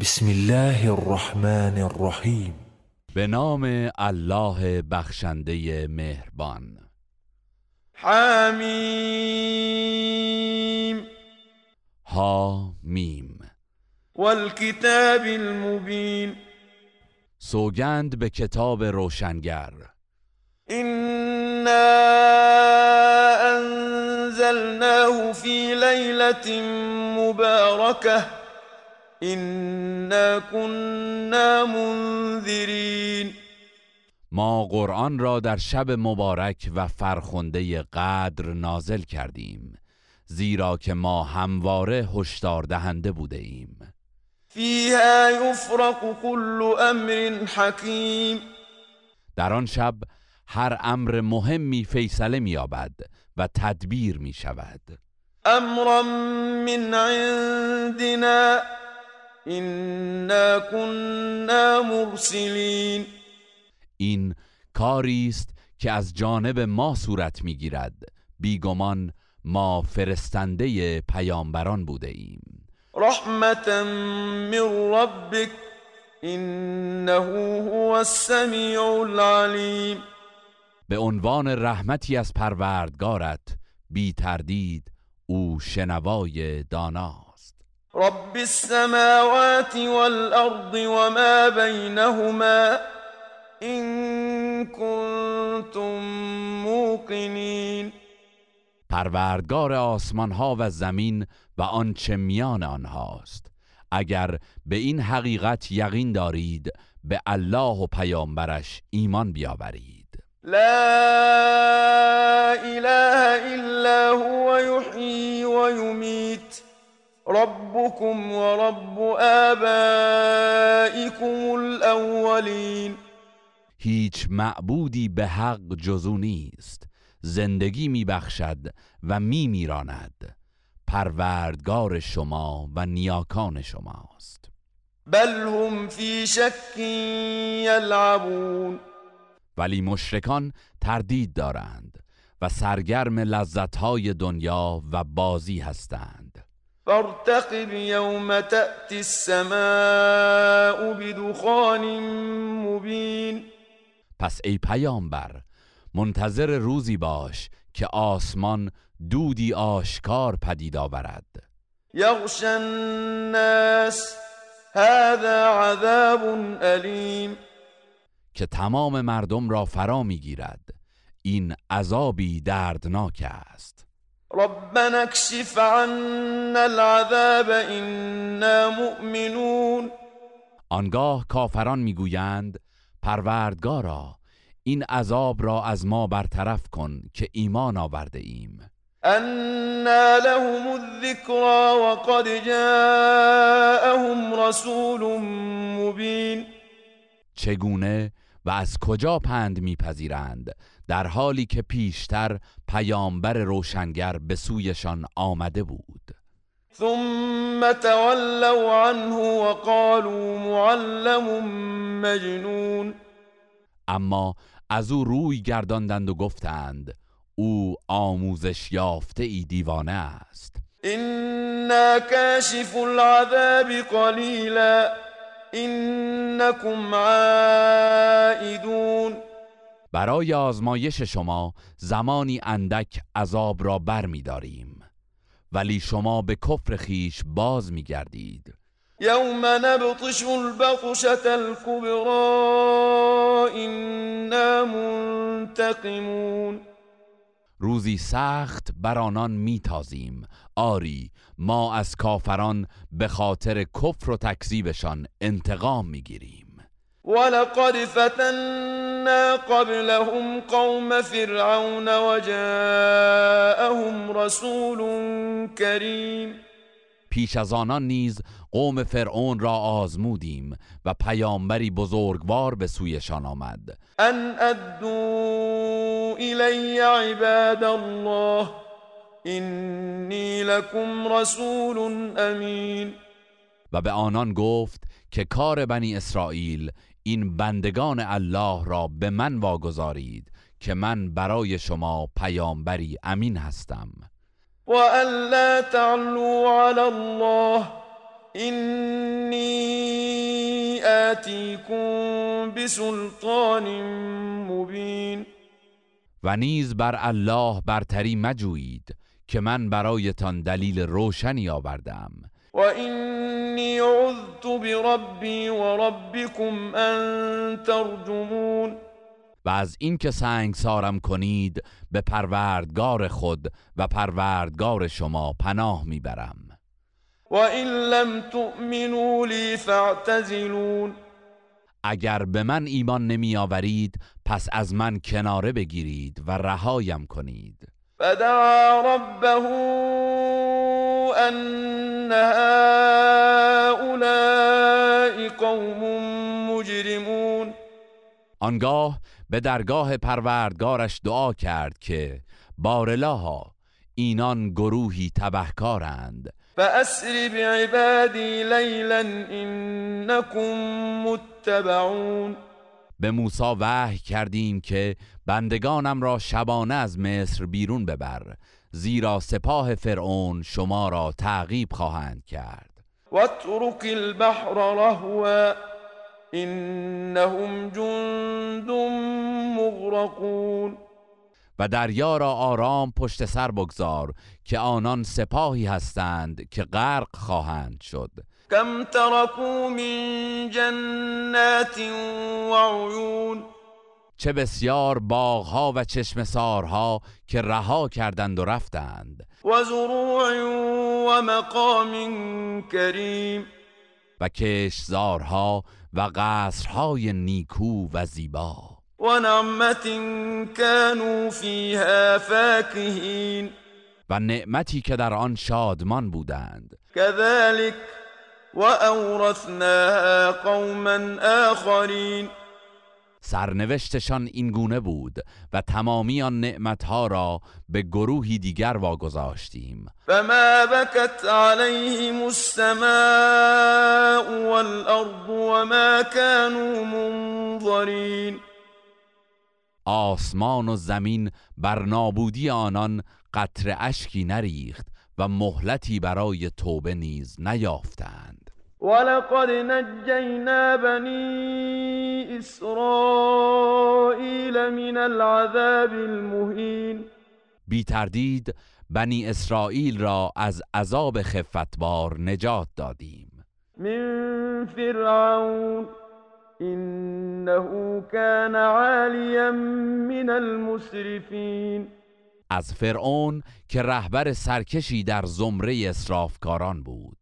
بسم الله الرحمن الرحیم به نام الله بخشنده مهربان. حمیم. ها میم والکتاب المبین. سوگند به کتاب روشنگر. إنا أنزلناه في ليلة مباركة إنا كنا منذرين. ما قرآن را در شب مبارک و فرخنده قدر نازل کردیم زیرا که ما همواره هشدار دهنده بوده ایم. فيها يفرق كل أمر حكيم. در آن شب هر امر مهمی فیصله می‌یابد و تدبیر می شود أمرا من عندنا. إنا كنا مرسلين. این کاری است که از جانب ما صورت می‌گیرد. بیگمان ما فرستنده پیامبران بوده ایم. رحمة من ربك إنه هو السميع العليم به عنوان رحمتی از پروردگارت بی تردید او شنوای داناست رب السماوات والأرض وما بينهما إن كنتم موقنين. پروردگار آسمان ها و زمین و آنچه میان آنهاست. اگر به این حقیقت یقین دارید به الله و پیامبرش ایمان بیاورید. لا إله إلا هو يحيي ويميت ربكم ورب آبائكم الأولين. هیچ معبودی به حق جزو نیست. زندگی میبخشد و میمیراند. پروردگار شما و نیاکان شماست. بل هم في شك يلعبون ولی مشرکان تردید دارند و سرگرم لذتهای دنیا و بازی هستند. فارتقب يوم تأتي السماء بدخان مبين. پس ای پیامبر منتظر روزی باش که آسمان دودی آشکار پدید آورد. يغشى الناس هذا عذاب أليم که تمام مردم را فرا می‌گیرد. این عذابی دردناک است. ربنا اكشف عنا العذاب إنا مؤمنون. آنگاه کافران می‌گویند پروردگارا این عذاب را از ما برطرف کن که ایمان آورده ایم. أنا لهم الذكرى وقد جاءهم رسول مبين. چگونه و از کجا پند میپذیرند؟ در حالی که پیشتر پیامبر روشنگر به سویشان آمده بود. ثم تولوا عنه وقالوا معلم مجنون. اما از او روی گرداندند و گفتند او آموزش یافته ای دیوانه است. إنا كاشف العذاب قليلا إنكم عائدون. برای آزمایش شما زمانی اندک عذاب را بر می داریم ولی شما به کفر خیش باز می گردید يوم نبطش البطشة الكبرى إنا منتقمون. روزی سخت بر آنان میتازیم. آری ما از کافران به خاطر کفر و تکذیبشان انتقام می‌گیریم. ولقد فتنا قبلهم قوم فرعون وجاءهم رسول كريم. پیش از آنان نیز قوم فرعون را آزمودیم و پیامبری بزرگوار به سویشان آمد. أن أدوا إلي عباد الله إني لكم رسول أمين و به آنان گفت که کار بنی اسرائیل این بندگان الله را به من واگذارید که من برای شما پیامبری امین هستم. وأن لا تعلوا على الله إني آتیکم بسلطان مبین. و نیز بر الله برتری مجویید که من برایتان دلیل روشنی آوردم و اینی عذت بربی و ربکم ان ترجمون و از اینکه سنگسارم کنید به پروردگار خود و پروردگار شما پناه می‌برم. و این لم تؤمنوا لی فاعتزلون اگر به من ایمان نمی آورید پس از من کناره بگیرید و رهایم کنید. فدعا ربه ان هؤلاء قوم مجرمون. آنگاه به درگاه پروردگارش دعا کرد که بارلاها اینان گروهی تبهکارند. فأسر بعبادی لیلا انکم متبعون. به موسی وحی کردیم که بندگانم را شبانه از مصر بیرون ببر زیرا سپاه فرعون شما را تعقیب خواهند کرد. واترك البحر رهوا انهم جند مغرقون. و دریا را آرام پشت سر بگذار که آنان سپاهی هستند که غرق خواهند شد. کم ترکو من جنات و عیون چه بسیار باغها و چشم سارها که رها کردند و رفتند. و زروع و مقام کریم. و کشزارها و قصرهای نیکو و زیبا. و نعمت كانوا فیها فاکهین. و نعمتی که در آن شادمان بودند. كذلك و اورثناها قوما آخرین سرنوشتشان این گونه بود و تمامی آن نعمتها را به گروهی دیگر واگذاشتیم. فما بكت عليهم السماء والارض وما كانوا منظرین آسمان و زمین بر نابودی آنان قطر اشکی نریخت و مهلتی برای توبه نیز نیافتند. ولقد نجینا بنی اسرائیل من العذاب المهین بی تردید بنی اسرائیل را از عذاب خفتبار نجات دادیم. من فرعون انه كان عالیا من المسرفین. از فرعون که رهبر سرکشی در زمره اسرافکاران بود.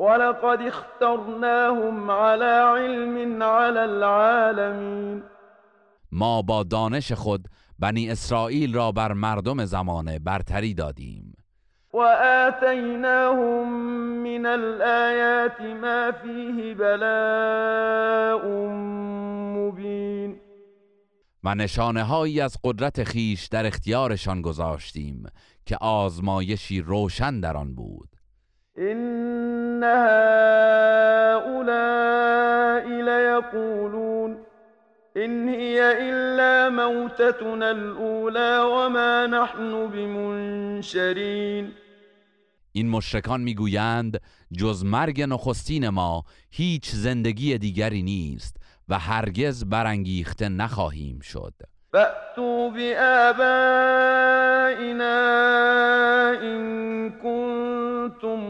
ولقد اخترناهم على علم على العالمین ما با دانش خود بنی اسرائیل را بر مردم زمانه برتری دادیم. و آتیناهم من الآیات ما فیه بلاء مبین و نشانه هایی از قدرت خیش در اختیارشان گذاشتیم که آزمایشی روشن در آن بود. ان هؤلاء لیقولون إن هي إلا موتتنا الأولى وما نحن بمنشرین این مشرکان می‌گویند جز مرگ نخستین ما هیچ زندگی دیگری نیست و هرگز برانگیخته نخواهیم شد. فأتوا بآبائنا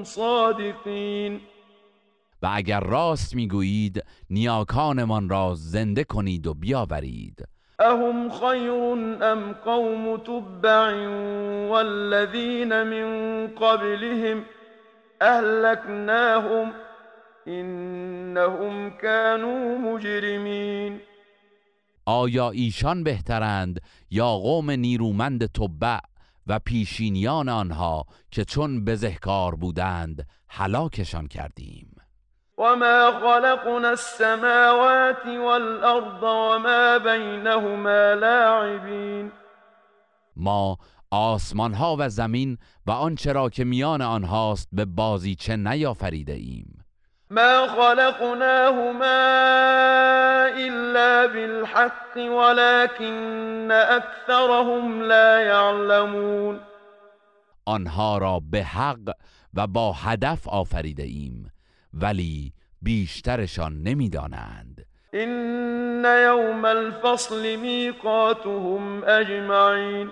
صادقین. و اگر راست می‌گویید نیاکانمان را زنده کنید و بیاورید. اهم خیر ام قوم تبع والذین من قبلهم اهلکناهم انهم كانوا مجرمین. آیا ایشان بهترند یا قوم نیرومند تبع و پیشینیان آنها که چون بزهکار بودند هلاکشان کردیم. وما خلقنا السماوات والأرض وما بينهما لاعبین ما آسمان ها و زمین و آنچه را که میان آنهاست به بازیچه نیافریده ایم ما خلقناهما الا بالحق ولكن اكثرهم لا يعلمون. آنها را به حق و با هدف آفریده ایم ولی بیشترشان نمی‌دانند. این یوم الفصل میقاتهم اجمعین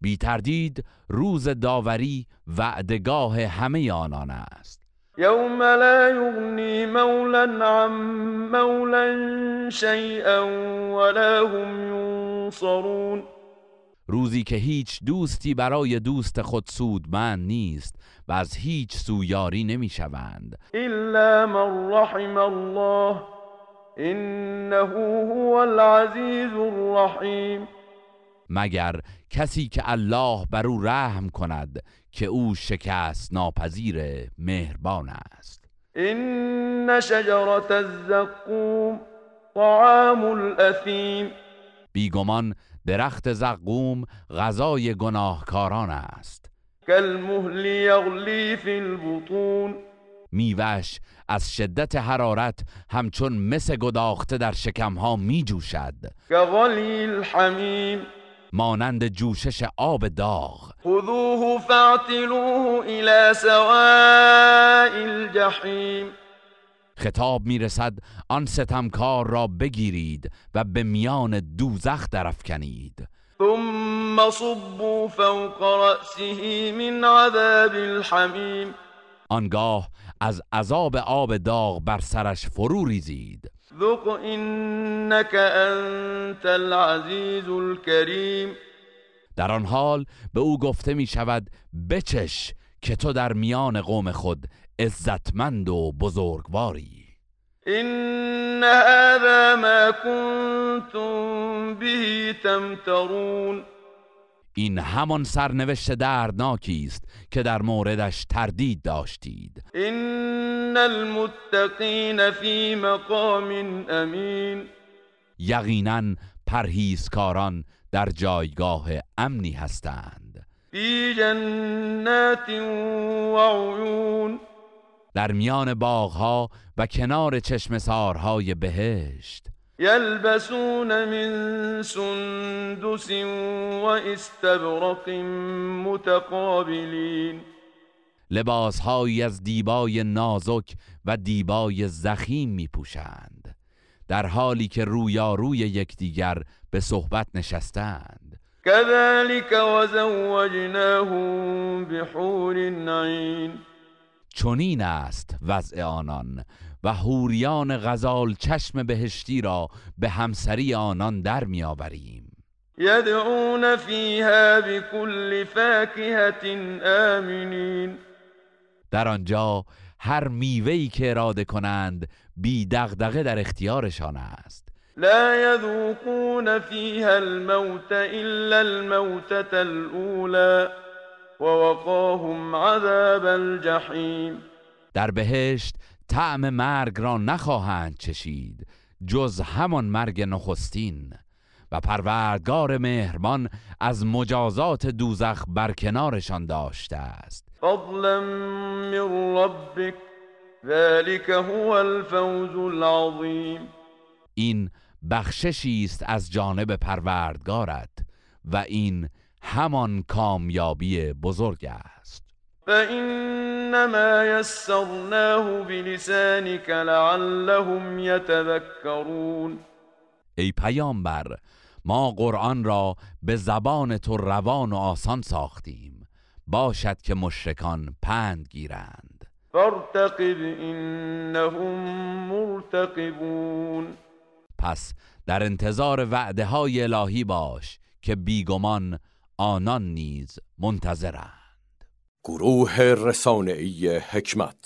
بی تردید روز داوری وعدگاه همه آنان است. یوم لا یغنی مولا عن مولا شیئا ولا هم ینصرون روزی که هیچ دوستی برای دوست خود سودمند نیست و از هیچ سویاری نمی‌شوند. الا من رحم الله انه هو العزیز الرحیم مگر کسی که الله بر او رحم کند که او شکست ناپذیر مهربان است. این شجرت الزقوم طعام الاثیم بیگمان درخت زقوم غذای گناهکاران است. کالمهل یغلی فی البطون. میوش از شدت حرارت همچون مس گداخته در شکمها می جوشد کغلی الحمیم مانند جوشش آب داغ. خذوه فاعتلوه الى سواء الجحیم خطاب می‌رسد آن ستمکار را بگیرید و به میان دوزخ درفکنید ثم صبوا فوق رأسه من عذاب الحمیم آنگاه از عذاب آب داغ بر سرش فرو ریزید. ذق انك انت العزیز الكریم در آن حال به او گفته می شود بچش که تو در میان قوم خود عزتمند و بزرگواری. این هذا ما کنتم به تمترون. این همان سرنوشت دردناکی است که در موردش تردید داشتید. این المتقین فی مقام امین یقینا پرهیزکاران در جایگاه امنی هستند. فی جنات و عیون در میان باغها و کنار چشم سارهای بهشت. یلبسون من سندس و استبرق متقابلین لباسهایی از دیبای نازک و دیبای زخیم می پوشند در حالی که رویاروی یکدیگر به صحبت نشستند. كذلك وزوجناهم بحور عین. چنین است وضع آنان و حوریان غزال چشم بهشتی را به همسری آنان در میآوریم. یدعون فیها بكل فاکهة آمنین. در آنجا هر میوه‌ای که اراده کنند بی دغدغه در اختیارشان است. لا يذوقون فيها الموت إلا الموتة الأولى. ووقاهم عذاب الجحیم. در بهشت طعم مرگ را نخواهند چشید جز همان مرگ نخستین. و پروردگار مهربان از مجازات دوزخ برکنارشان داشته است. فضلا من ربك ذلك هو الفوز العظیم. این بخششی است از جانب پروردگارت و این همان کامیابی بزرگ است. فإنما يسرناه بلسانك لعلهم يتذكرون. ای پیامبر ما قرآن را به زبان تو روان و آسان ساختیم. باشد که مشرکان پند گیرند. فارتقب إنهم مرتقبون. پس در انتظار وعده های الهی باش که بیگمان آنان نیز منتظرند. گروه رسانه‌ای حکمت